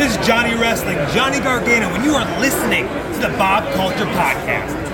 This is Johnny Wrestling, Johnny Gargano, and you are listening to the Bob Culture Podcast.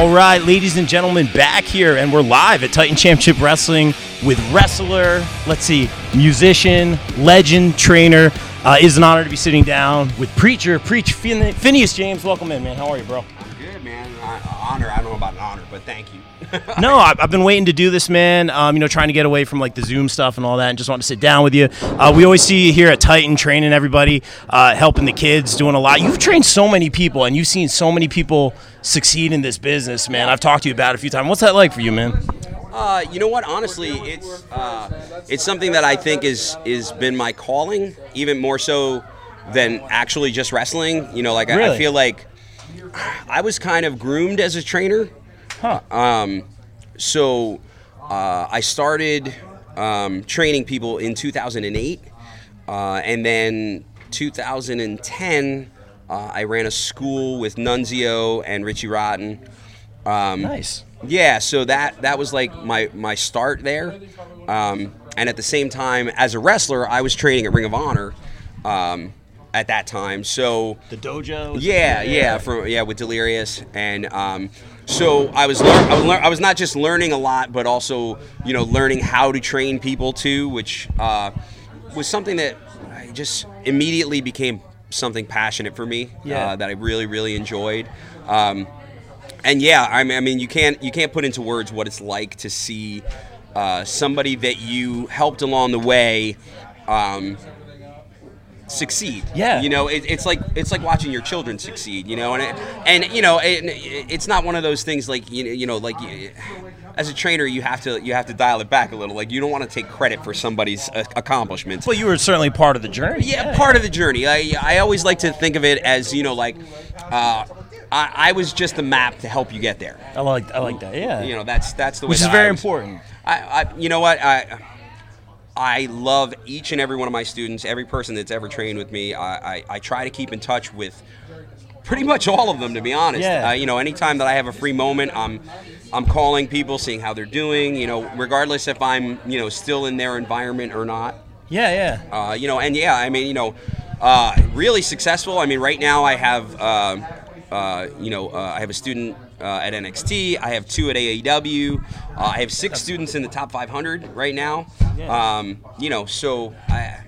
All right, ladies and gentlemen, back here, and we're live at Titan Championship Wrestling with wrestler, let's see, musician, legend, trainer. Uh, it is an honor to be sitting down with preacher, preach Phin- Finneus James. Welcome in, man. How are you, bro? I'm Good man. I, honor. I don't know about an honor, but thank you. no, I- I've been waiting to do this, man. Um, you know, trying to get away from like the Zoom stuff and all that, and just want to sit down with you. Uh, we always see you here at Titan, training everybody, uh, helping the kids, doing a lot. You've trained so many people, and you've seen so many people succeed in this business, man. I've talked to you about it a few times. What's that like for you, man? Uh, you know what? Honestly, it's uh, it's something that I think is is been my calling, even more so than actually just wrestling. You know, like I, I feel like I was kind of groomed as a trainer. Huh. Um, so uh, I started um, training people in 2008, uh, and then 2010 uh, I ran a school with Nunzio and Richie Rotten. Um, Nice. yeah, so that that was like my my start there, um, and at the same time, as a wrestler, I was training at Ring of Honor um, at that time. So The dojo. yeah, yeah, from yeah with Delirious, and um, so I was lear- I was, lear- I was not just learning a lot, but also you know learning how to train people too, which uh, was something that I just immediately became something passionate for me Yeah. uh, that I really really enjoyed. Um, and yeah, I mean, I mean, you can't you can't put into words what it's like to see uh, somebody that you helped along the way um, succeed. Yeah. you know, it, it's like it's like watching your children succeed. You know, and it, and you know, it, it's not one of those things like you know, you know, like. As a trainer, you have to you have to dial it back a little. Like you don't want to take credit for somebody's uh, accomplishments. Well, you were certainly part of the journey. Yeah, part of the journey. I, I always like to think of it as you know, like uh, I, I was just the map to help you get there. I like I like that. Yeah. You know, that's that's the way. Which is very important. I, I, you know what, I, I love each and every one of my students, every person that's ever trained with me. I, I, I try to keep in touch with pretty much all of them, to be honest. Yeah. Uh, you know, anytime that I have a free moment, I'm, I'm calling people, seeing how they're doing. You know, regardless if I'm, you know, still in their environment or not. Yeah, yeah. Uh, you know, and yeah, I mean, you know, uh, really successful. I mean, right now I have, uh, uh, you know, uh, I have a student uh, at NXT. I have two at AEW. Uh, I have six students in the top 500 right now. Um, you know, so I,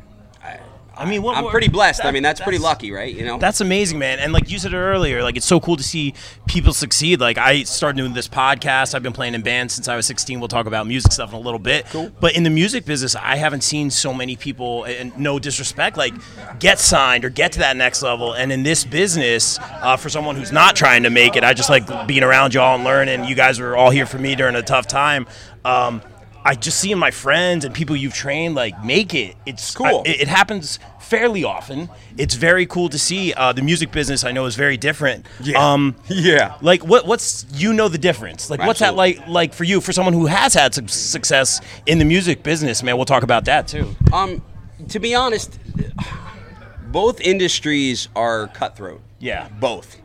I, I mean, what, I'm pretty blessed. I mean, that's, pretty lucky, right? You know. That's amazing, man. And like you said earlier, like it's so cool to see people succeed. Like I started doing this podcast. I've been playing in bands since I was 16. We'll talk about music stuff in a little bit. Cool. But in the music business, I haven't seen so many people, and no disrespect, like get signed or get to that next level. And in this business, uh, for someone who's not trying to make it, I just like being around y'all and learning. You guys were all here for me during a tough time. Um, I just seeing my friends and people you've trained like make it. It's Cool. I- it, it happens fairly often. It's very cool to see. Uh, the music business I know is very different. Um, yeah. like what what's you know the difference? Like what's that like like for you for someone who has had some success in the music business, man? We'll talk about that too. Um, to be honest, both industries are cutthroat. Yeah. both,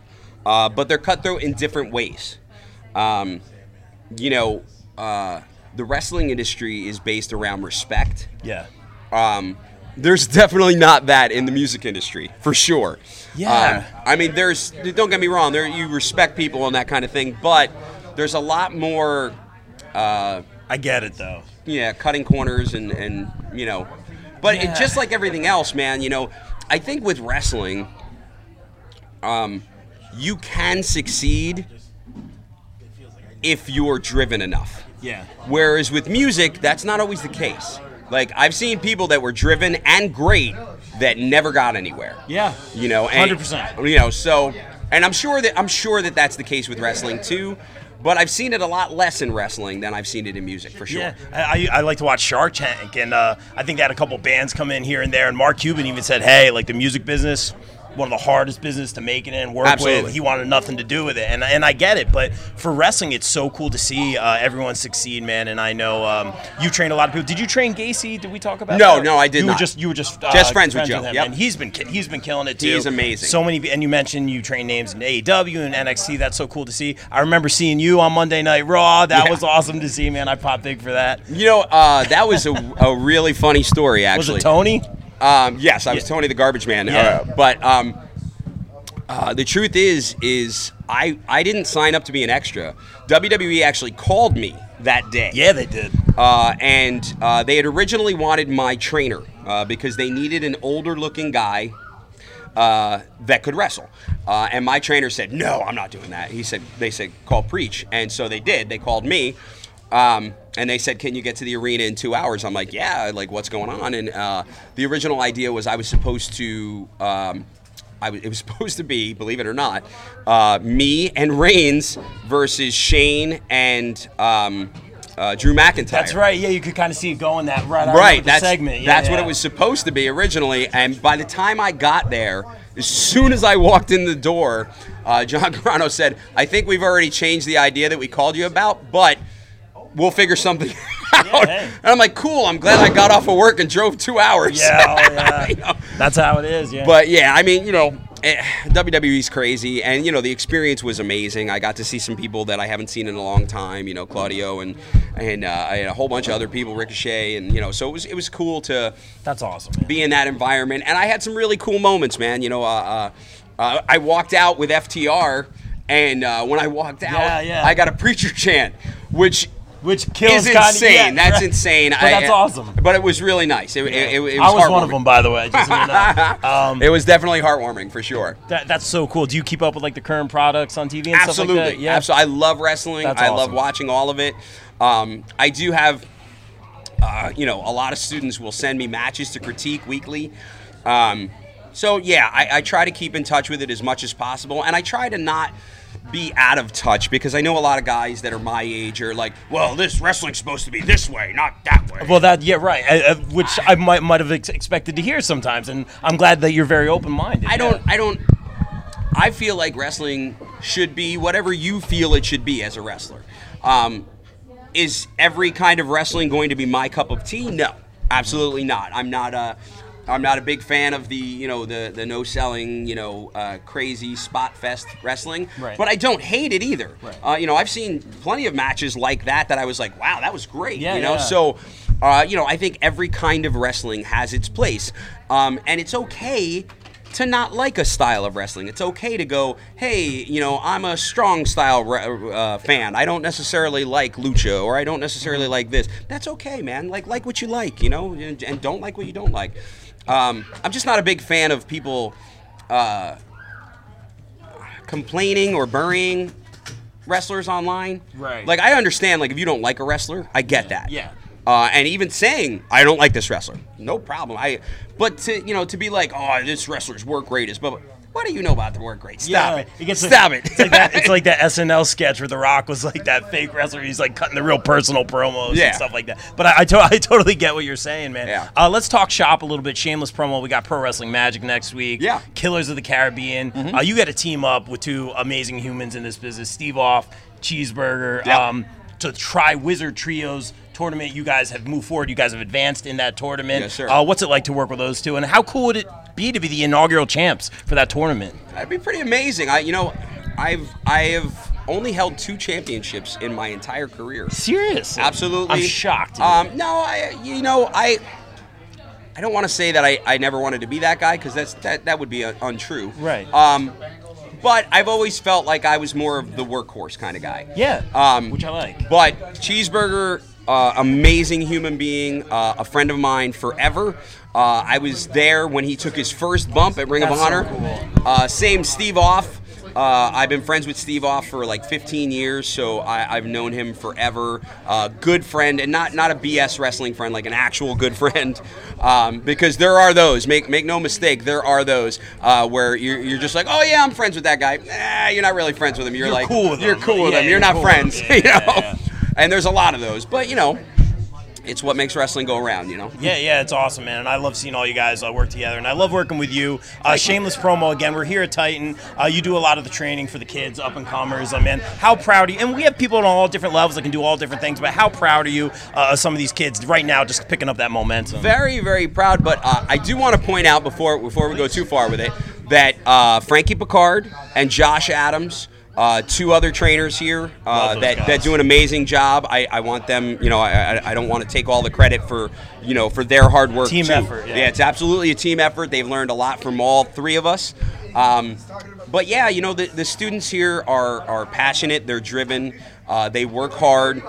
uh, but they're cutthroat in different ways. Um, you know, uh, the wrestling industry is based around respect. Yeah. Um, there's definitely not that in the music industry, for sure. Yeah. Um, I mean, there's. Don't get me wrong. There, you respect people and that kind of thing, but there's a lot more. Uh, I get it though. yeah, cutting corners and and you know, but it, just like everything else, man. You know, I think with wrestling, um, you can succeed if you're driven enough. Yeah. Whereas with music, that's not always the case. Like I've seen people that were driven and great that never got anywhere. Yeah. You know, and, 100%. You know, so and I'm sure that I'm sure that that's the case with wrestling too. But I've seen it a lot less in wrestling than I've seen it in music for sure. Yeah, I, I I like to watch Shark Tank, and uh, I think they had a couple bands come in here and there. And Mark Cuban even said, "Hey, like the music business, one of the hardest business to make it in, and work Absolutely. with. He wanted nothing to do with it, and and I get it. But for wrestling, it's so cool to see uh, everyone succeed, man. And I know um, you trained a lot of people. Did you train Gacy? Did we talk about? No, that? no, I did you not. Were just you were just uh, Just friends with Joe, him, yep. and he's been he's been killing it too. He is amazing. So many, and you mentioned you train names in AEW and NXT. That's so cool to see. I remember seeing you on Monday Night Raw. That Yeah. was awesome to see, man. I popped big for that. You know, uh, that was a, a really funny story, Was actually. it Tony? Um, yes, I was Yeah. Tony the Garbage Man. Yeah. Uh, but um, uh, the truth is, is I I didn't sign up to be an extra. WWE actually called me that day. Yeah, they did. Uh, and uh, they had originally wanted my trainer uh, because they needed an older-looking guy uh, that could wrestle. Uh, and my trainer said, "No, I'm not doing that." He said, "They said call preach," and so they did. They called me, um, and they said, "Can you get to the arena in two hours?" I'm like, "Yeah." Like, what's going on? And uh, the original idea was I was supposed to. Um, I was, it was supposed to be, believe it or not, uh, me and Reigns versus Shane and um, uh, Drew McIntyre. That's right. Yeah, you could kind of see it going that right. Right, that's segment. Yeah, that's what it was supposed to be originally. And by the time I got there, as soon as I walked in the door, uh, John Carano said, "I think we've already changed the idea that we called you about, but we'll figure something out." hey. And I'm like, "Cool. I'm glad I got off of work and drove two hours." Yeah, oh, yeah. You know? That's how it is. Yeah. But yeah, I mean, you know, eh, WWE's crazy, and you know, the experience was amazing. I got to see some people that I haven't seen in a long time. You know, Claudio and and uh, a whole bunch of other people, Ricochet, and you know, so it was it was cool to that's awesome. Man. be in that environment. And I had some really cool moments, man. You know, uh, uh, uh, I walked out with FTR, and uh, when I walked out, Yeah, yeah. I got a preacher chant, which Which kills is kinda- insane. yeah, that's right. insane. But I- that's awesome. But it was really nice. It, it, it, it was I was one of them, by the way. Just so you know. um, It was definitely heartwarming for sure. that, that's so cool. Do you keep up with like the current products on TV and stuff like that? Yeah. absolutely. I love wrestling. That's I love watching all of it. Um, I do have, uh, you know, a lot of students will send me matches to critique weekly. Um, so yeah, I, I try to keep in touch with it as much as possible, and I try to not be out of touch because I know a lot of guys that are my age are like, well, this wrestling's supposed to be this way, not that way. Well, that yeah, right. Uh, uh, which I might might have ex- expected to hear sometimes, and I'm glad that you're very open minded. I don't. I don't. I feel like wrestling should be whatever you feel it should be as a wrestler. Um, is every kind of wrestling going to be my cup of tea? No, absolutely not. I'm not a. I'm not a big fan of the you know the the no selling you know uh, crazy spot fest wrestling, Right. but I don't hate it either. Right. Uh, you know I've seen plenty of matches like that that I was like, wow, that was great. Yeah, you know yeah. so. Uh, you know, I think every kind of wrestling has its place, um, and it's okay to not like a style of wrestling. It's okay to go, hey, you know, I'm a strong style re- uh, fan. I don't necessarily like lucha, or I don't necessarily like this. That's okay, man. Like, like what you like, you know, and, and don't like what you don't like. Um, I'm just not a big fan of people uh, complaining or burying wrestlers online. Right. Like, I understand, like, if you don't like a wrestler, I get that. Yeah. Uh, and even saying I don't like this wrestler, no problem. I, but to you know to be like, oh, this wrestler's work rate is, but what do you know about the word great? Stop Yeah, it. it gets Stop it. It's like that. It's like that SNL sketch where The Rock was like that fake wrestler. He's like cutting the real personal promos Yeah. and stuff like that. But I, I, to- I totally get what you're saying, man. Yeah. Uh, let's talk shop a little bit. Shameless promo. We got Pro Wrestling Magic next week. Yeah. Mm-hmm. Killers of the Caribbean. Uh, you got to team up with two amazing humans in this business. Steve Off, Cheeseburger. Yep. Um, to try Wizard Trios tournament. You guys have moved forward. You guys have advanced in that tournament. Yes, sir. Uh, what's it like to work with those two? And how cool would it be to be the inaugural champs for that tournament? That'd be pretty amazing. I, you know, I've I have only held two championships in my entire career. Serious? Absolutely. I'm shocked. Um, no, I, you know, I, I don't want to say that I, I never wanted to be that guy because that's that that would be uh, untrue. Right. Um, but I've always felt like I was more of the workhorse kind of guy. yeah. Um, which I like. But Cheeseburger, uh, amazing human being, uh, a friend of mine forever. Uh, I was there when he took his first bump at Ring That's of so Honor. cool. Uh, same Steve Off. Uh, I've been friends with Steve Off for like 15 years, so I, I've known him forever. Uh, good friend, and not not a BS wrestling friend, like an actual good friend. Um, because there are those. Make make no mistake, there are those uh, where you're, you're just like, oh yeah, I'm friends with that guy. Nah, you're not really friends with him. You're, You're like, cool with you're him. cool with Yeah, him. You're you're not cool friends. you know. yeah, yeah. And there's a lot of those, but you know, it's what makes wrestling go around. You know. Yeah, yeah, it's awesome, man. And I love seeing all you guys uh, work together. And I love working with you. Uh, shameless promo again. We're here at Titan. Uh, you do a lot of the training for the kids, up and comers. I mean, how proud are you? And we have people on all different levels that can do all different things. But how proud are you uh, of some of these kids right now, just picking up that momentum? very very proud but uh, i do want to point out before before we go too far with it that uh, frankie picard and josh adams uh, two other trainers here uh, that, guys. that do an amazing job. I, I want them, you know, I, I- don't want to take all the credit for, you know, for their hard work. Team too. effort, yeah. it's absolutely a team effort. They've learned a lot from all three of us. Um, but yeah, you know, the, the students here are, are passionate, they're driven, uh, they work hard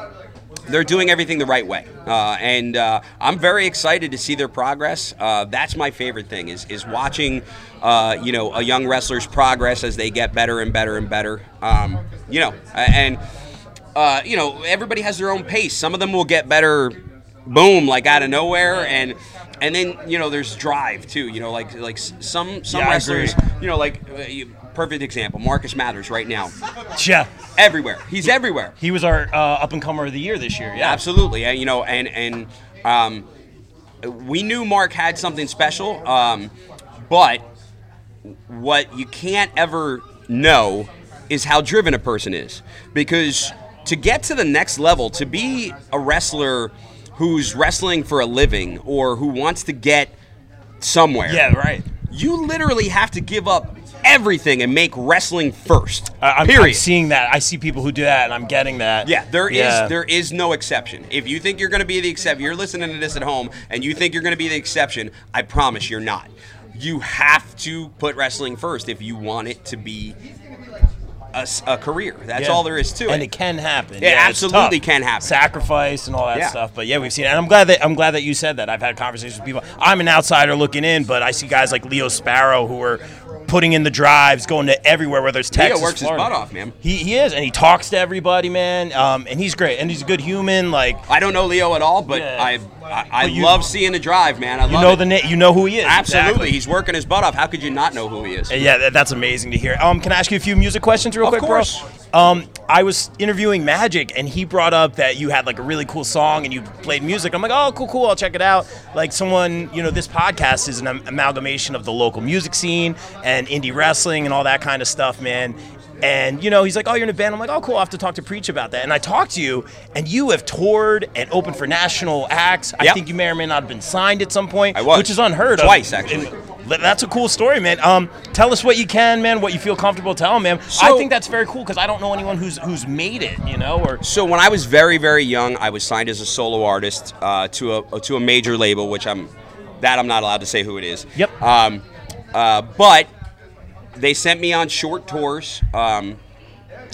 they're doing everything the right way, uh, and uh, I'm very excited to see their progress. Uh, that's my favorite thing is is watching, uh, you know, a young wrestler's progress as they get better and better and better. Um, you know, and uh, you know, everybody has their own pace. Some of them will get better, boom, like out of nowhere, and and then you know, there's drive too. You know, like like some some Yeah, wrestlers, you know, like uh, you- perfect example, Marcus Mathers right now, Yeah. everywhere. He's everywhere. He was our uh, up and comer of the year this year. Yeah. Absolutely, and, you know, and and um, we knew Mark had something special, um, but what you can't ever know is how driven a person is, because to get to the next level, to be a wrestler who's wrestling for a living or who wants to get somewhere, Yeah, right. you literally have to give up everything and make wrestling first. I- I'm, period. I'm seeing that. I see people who do that, and I'm getting that. Yeah, there is Yeah. there is no exception. If you think you're going to be the exception, you're listening to this at home, and you think you're going to be the exception. I promise you're not. You have to put wrestling first if you want it to be a career. That's Yeah. all there is to it. and it. it can happen. It Yeah, absolutely can happen. Sacrifice and all that Yeah. stuff. But yeah, we've seen it. And I'm glad that I'm glad that you said that. I've had conversations with people. I'm an outsider looking in, but I see guys like Leo Sparrow who are putting in the drives, going to everywhere, whether it's Texas. works his Florida. butt off, man. He, he is, and he talks to everybody, man. Um, and he's great, and he's a good human. Like I don't know Leo at all, but Yeah. I I, I you- love seeing the drive, man. I you know it. the na- you know who he is. Absolutely, Exactly. he's working his butt off. How could you not know who he is? Yeah, that's amazing to hear. Um, can I ask you a few music questions real Of quick, course. bro? Um, I was interviewing Magic, and he brought up that you had like a really cool song and you played music. I'm like, oh, cool, cool. I'll check it out. Like someone, you know, this podcast is an am- amalgamation of the local music scene and indie wrestling and all that kind of stuff, man. And you know, he's like, "Oh, you're in a band." I'm like, "Oh, cool. I will have to talk to Preach about that." And I talked to you, and you have toured and opened for national acts. I Yep. think you may or may not have been signed at some point, I was. which is unheard of. Twice, of. actually. That's a cool story, man. Um, tell us what you can, man. What you feel comfortable telling, man. I So- think that's very cool because I don't know anyone who's who's made it, you know, or So when I was very very young, I was signed as a solo artist uh, to a to a major label, which I'm that I'm not allowed to say who it is. Yep. Um, uh, but they sent me on short tours, um,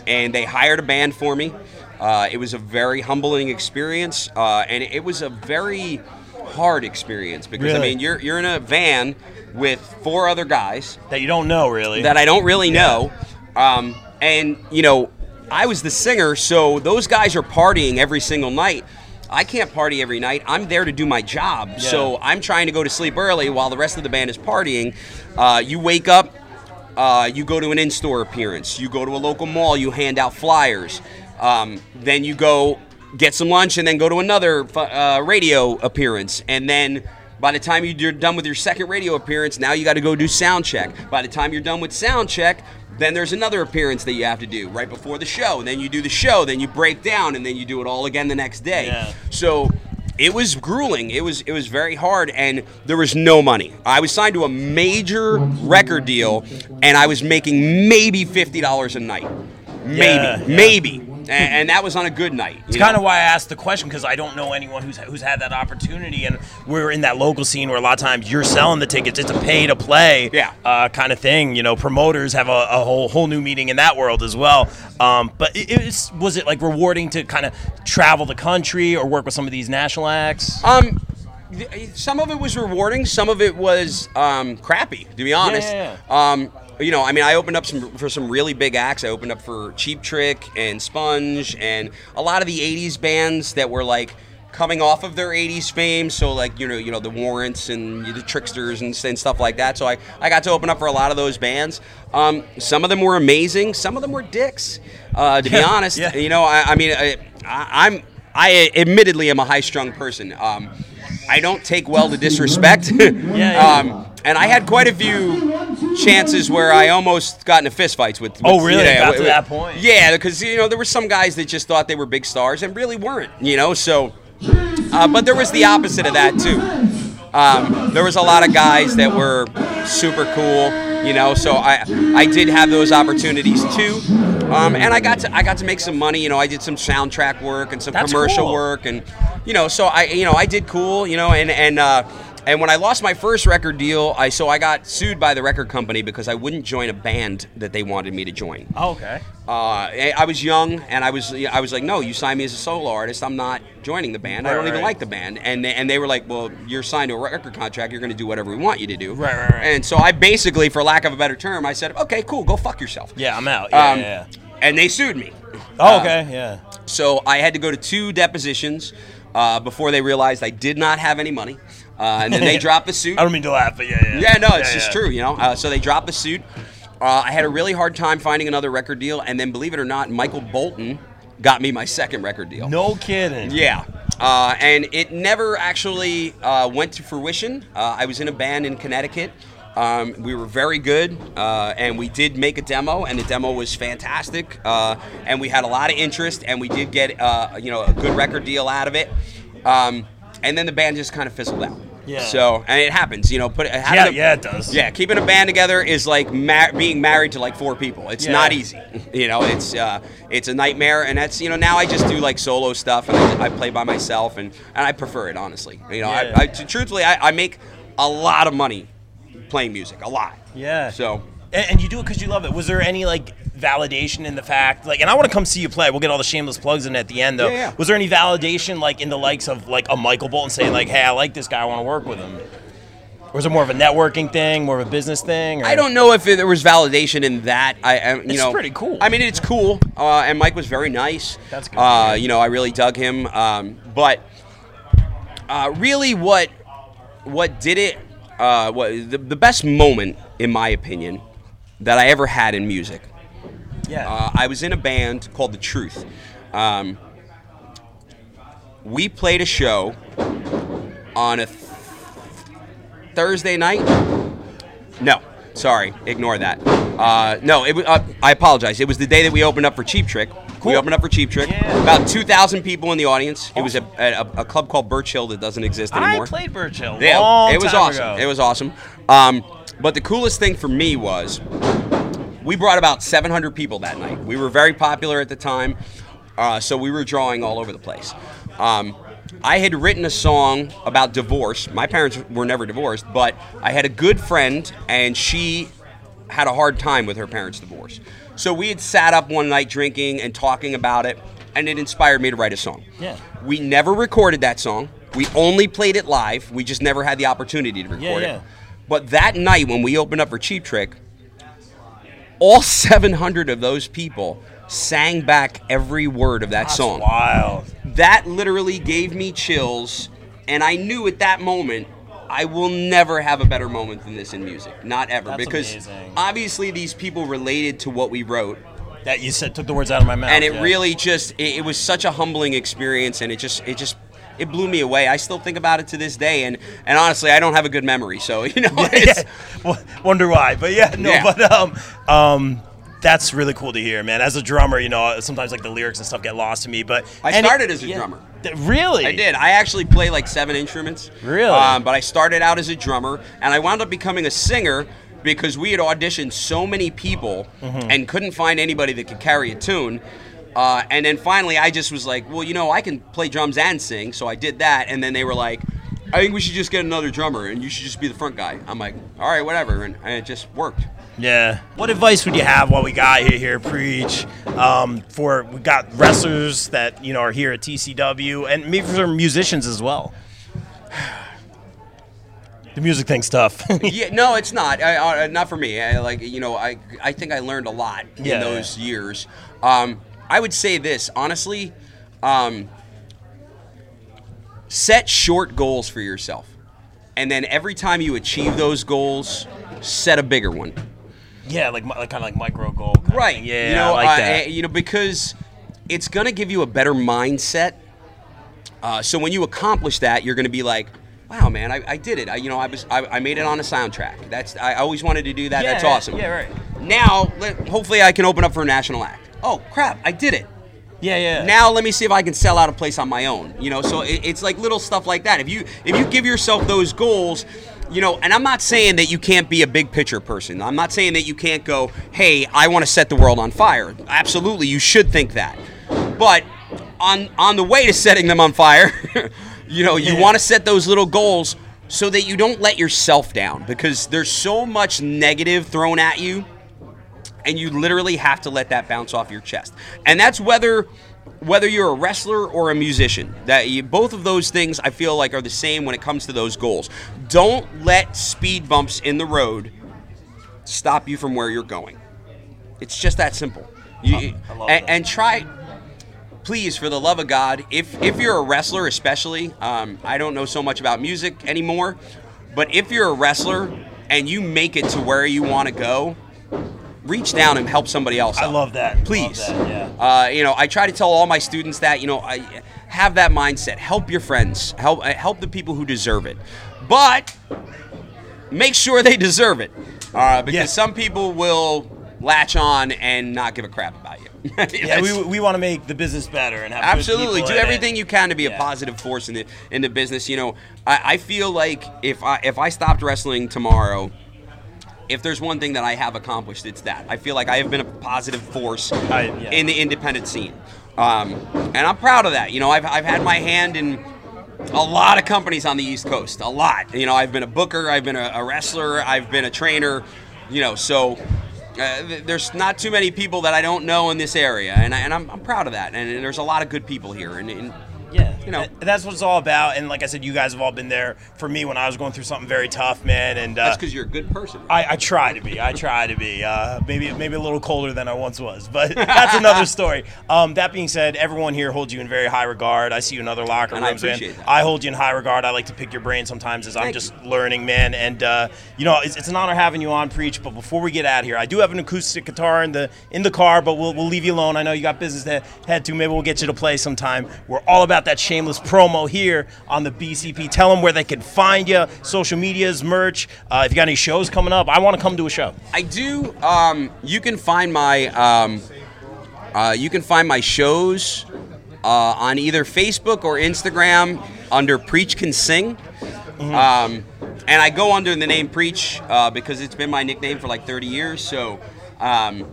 and they hired a band for me. Uh, it was a very humbling experience, uh, and it was a very hard experience because I mean you're you're in a van with four other guys that you don't know really. that I don't really know. Um, and you know, I was the singer, so those guys are partying every single night. I can't party every night. I'm there to do my job. So I'm trying to go to sleep early while the rest of the band is partying. Uh, you wake up, uh, you go to an in-store appearance. You go to a local mall. You hand out flyers. Um, then you go get some lunch and then go to another uh, radio appearance. And then by the time you're done with your second radio appearance, now you got to go do sound check. By the time you're done with sound check, then there's another appearance that you have to do right before the show. And then you do the show. Then you break down, and then you do it all again the next day. Yeah. So it was grueling. It was it was very hard, and there was no money. I was signed to a major record deal, and I was making maybe fifty dollars a night, maybe, Yeah, yeah. maybe, and, and that was on a good night. It's kind of why I asked the question because I don't know anyone who's who's had that opportunity, and we're in that local scene where a lot of times you're selling the tickets. It's a pay to play, Yeah. uh, kind of thing. You know, promoters have a, a whole whole new meeting in that world as well. Um, but it, it's was it like rewarding to kind of travel the country or work with some of these national acts? Um, some of it was rewarding. Some of it was um, crappy, to be honest. yeah, Um, you know, I mean, I opened up some for some really big acts. I opened up for Cheap Trick and Sponge and a lot of the '80s bands that were like coming off of their '80s fame. So like you know, you know the Warrants and the Tricksters and, and stuff like that. So I, I got to open up for a lot of those bands. Um, some of them were amazing. Some of them were dicks. Uh, to be honest, yeah. you know, I, I mean, I, I'm I admittedly am a high-strung person. Um, I don't take well to disrespect. yeah. um, and I had quite a few chances where I almost got into fistfights with, with. Oh, really? yeah, Got with- to that point? Yeah, because you know there were some guys that just thought they were big stars and really weren't. You know, so. Uh, but there was the opposite of that too. Um, there was a lot of guys that were super cool, you know. So I I did have those opportunities too, um, and I got to I got to make some money. You know, I did some soundtrack work and some That's commercial cool. work, and you know, so I you know I did cool, you know, and and. Uh, and when I lost my first record deal, I so I got sued by the record company because I wouldn't join a band that they wanted me to join. Oh, okay. Uh, I I was young, and I was I was like, no, you signed me as a solo artist. I'm not joining the band. I don't even like the band. And they, and they were like, well, you're signed to a record contract. You're going to do whatever we want you to do. Right, right, right. And so I basically, for lack of a better term, I said, okay, cool, go fuck yourself. Yeah, I'm out. Yeah, Um, yeah, yeah. And they sued me. Oh, uh, okay. Yeah. So I had to go to two depositions uh, before they realized I did not have any money. Uh, and then they dropped the suit. I don't mean to laugh, but yeah, yeah. Yeah, no, it's Yeah, just yeah. true, you know. Uh, so they dropped the suit. Uh, I had a really hard time finding another record deal, and then believe it or not, Michael Bolton got me my second record deal. No kidding. Yeah. Uh, and it never actually uh, went to fruition. Uh, I was in a band in Connecticut. Um, we were very good, uh, and we did make a demo, and the demo was fantastic. Uh, and we had a lot of interest, and we did get uh, you know a good record deal out of it. Um, and then the band just kind of fizzled out. Yeah. So and it happens, you know. Put having Yeah, a- yeah, it does. Yeah, keeping a band together is like ma- being married to like four people. It's Yeah. not easy. You know, it's uh, it's a nightmare, and that's you know now I just do like solo stuff, and I, I play by myself, and, and I prefer it honestly. You know, Yeah. I, I truthfully I, I make a lot of money playing music, a lot. Yeah. So And, and you do it because you love it. Was there any like validation in the fact, like, and I want to come see you play. We'll get all the shameless plugs in at the end, though. Yeah, yeah. Was there any validation, like, in the likes of like a Michael Bolton saying, like, "Hey, I like this guy. I want to work with him." Or is it more of a networking thing, more of a business thing? Or? I don't know if it, there was validation in that. I, I you It's know, pretty cool. I mean, it's cool, uh, and Mike was very nice. That's good. Uh, you know, I really dug him. Um, but uh, really, what what did it? Uh, what the, the best moment, in my opinion, that I ever had in music. Yeah. Uh, I was in a band called The Truth. Um, we played a show on a th- Thursday night. No, sorry, ignore that. Uh, no, it, uh, I apologize. It was the day that we opened up for Cheap Trick. We opened up for Cheap Trick. Yeah. About 2,000 people in the audience. It was a, a, a club called Birch Hill that doesn't exist anymore. I played Birch Hill. Yeah, it was awesome. ago. It was awesome. Um, but the coolest thing for me was we brought about 700 people that night. We were very popular at the time, uh, so we were drawing all over the place. Um, I had written a song about divorce. My parents were never divorced, but I had a good friend, and she had a hard time with her parents' divorce. So we had sat up one night drinking and talking about it, and it inspired me to write a song. Yeah. We never recorded that song. We only played it live. We just never had the opportunity to record Yeah, yeah. it. But that night when we opened up for Cheap Trick, all 700 of those people sang back every word of that That's song. wild. That literally gave me chills, and I knew at that moment I will never have a better moment than this in music. Not ever. That's because amazing. obviously these people related to what we wrote. That you said took the words out of my mouth. And it yeah. really just it, it was such a humbling experience and it just it just it blew me away. I still think about it to this day and and honestly I don't have a good memory. So, you know, it's, yeah. Wonder why, but yeah, no, Yeah. but um, um, that's really cool to hear, man. As a drummer, you know, sometimes like the lyrics and stuff get lost to me, but I and it- started as a yeah. drummer. Th- Really? I did. I actually play like seven instruments. Really? Um, but I started out as a drummer, and I wound up becoming a singer because we had auditioned so many people Mm-hmm. and couldn't find anybody that could carry a tune. Uh, and then finally, I just was like, well, you know, I can play drums and sing, so I did that. And then they were like, I think we should just get another drummer, and you should just be the front guy. I'm like, all right, whatever, and, and it just worked. Yeah. What advice would you have while we got you here, preach? Um, for we got wrestlers that you know are here at TCW, and maybe for musicians as well. The music thing's tough. yeah, no, it's not. I, uh, not for me. I, like you know, I I think I learned a lot Yeah, in those years. Um, I would say this honestly. Um, set short goals for yourself, and then every time you achieve those goals, set a bigger one. yeah, like like kind of like micro goal. Right. Yeah, You know, I like uh, that. you know, because it's gonna give you a better mindset Uh, so when you accomplish that, you're going to be like, "Wow, man, I, I did it! I, you know, I was I, I made it on a soundtrack. That's I always wanted to do that. That's awesome. yeah, right. Now, let, hopefully, I can open up for a national act. Oh crap, I did it. Yeah, yeah. Now let me see if I can sell out a place on my own. You know, so it, it's like little stuff like that. If you if you give yourself those goals, you know, and I'm not saying that you can't be a big picture person. I'm not saying that you can't go, hey, I want to set the world on fire. Absolutely, you should think that. But on on the way to setting them on fire, you know, you want to set those little goals so that you don't let yourself down because there's so much negative thrown at you and you literally have to let that bounce off your chest. And that's whether whether you're a wrestler or a musician. That you, both of those things I feel like are the same when it comes to those goals. Don't let speed bumps in the road stop you from where you're going. It's just that simple. You, and, that. and try please for the love of god if if you're a wrestler especially um, i don't know so much about music anymore but if you're a wrestler and you make it to where you want to go reach down and help somebody else I out. love that. Love please that, yeah. uh, you know i try to tell all my students that you know i have that mindset help your friends help uh, help the people who deserve it but make sure they deserve it uh, because Yeah. some people will latch on and not give a crap about you Yeah, we, we want to make the business better and have Absolutely, do in it. everything you can to be a positive force in the in the business. You know, I, I feel like if I if I stopped wrestling tomorrow, if there's one thing that I have accomplished, it's that. I feel like I have been a positive force I- yeah. in the independent scene, um, and I'm proud of that. You know, I've I've had my hand in a lot of companies on the East Coast, a lot. You know, I've been a booker, I've been a, a wrestler, I've been a trainer. You know, so. Uh, th- there's not too many people that I don't know in this area, and, I, and I'm, I'm proud of that. And, and there's a lot of good people here, and, and Yeah, you know. Th- that's what it's all about. And like I said, you guys have all been there for me when I was going through something very tough, man. And uh, that's because you're a good person. I, I try to be. I try to be. Uh, maybe maybe a little colder than I once was, but that's another story. Um, that being said, everyone here holds you in very high regard. I see you in other locker And I rooms, man. appreciate that. I hold you in high regard. I like to pick your brain sometimes as I'm just you. learning, man. And uh, you know, it's, it's an honor having you on Preach. But before we get out of here, I do have an acoustic guitar in the in the car, but we'll, we'll leave you alone. I know you got business to head to. Maybe we'll get you to play sometime. We're all about that shameless promo here on the BCP. Tell them where they can find you, social medias, merch. Uh, if you got any shows coming up, I want to come to a show. I do. Um, you can find my um, uh, you can find my shows uh, on either Facebook or Instagram under Preach Can Sing. Mm-hmm. Um, and I go under the name Preach uh, because it's been my nickname for like 30 years. So, um,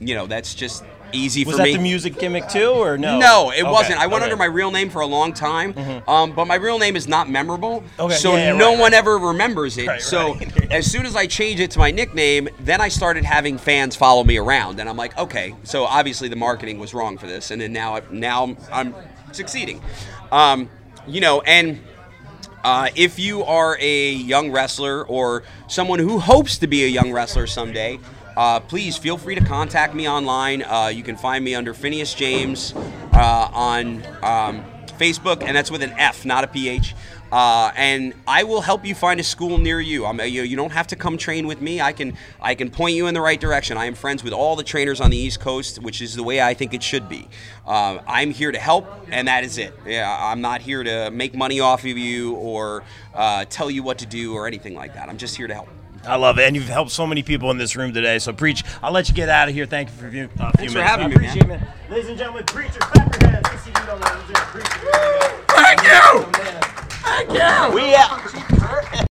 you know, that's just easy Was for me. Was that the music gimmick too, or no? No, it Okay, wasn't. I went okay. under my real name for a long time, um, but my real name is not memorable, Okay, so yeah, no right, one right. ever remembers it. Right, so as soon as I changed it to my nickname, then I started having fans follow me around, and I'm like, okay, so obviously the marketing was wrong for this, and then now I, now I'm succeeding, um, you know, and. Uh, if you are a young wrestler or someone who hopes to be a young wrestler someday, uh, please feel free to contact me online. Uh, you can find me under Finneus James uh, on um, Facebook, and that's with an F, not a PH. Uh, and I will help you find a school near you. I'm, you. You don't have to come train with me. I can I can point you in the right direction. I am friends with all the trainers on the East Coast, which is the way I think it should be. Uh, I'm here to help, and that is it. Yeah, I'm not here to make money off of you or uh, tell you what to do or anything like that. I'm just here to help. I love it, and you've helped so many people in this room today. So preach. I'll let you get out of here. Thank you for a few, uh, few Thanks for minutes. having I me, appreciate man. it. Ladies and gentlemen, preacher, clap your hands. BCP don't know. Preacher. Thank you. Thank you. We out.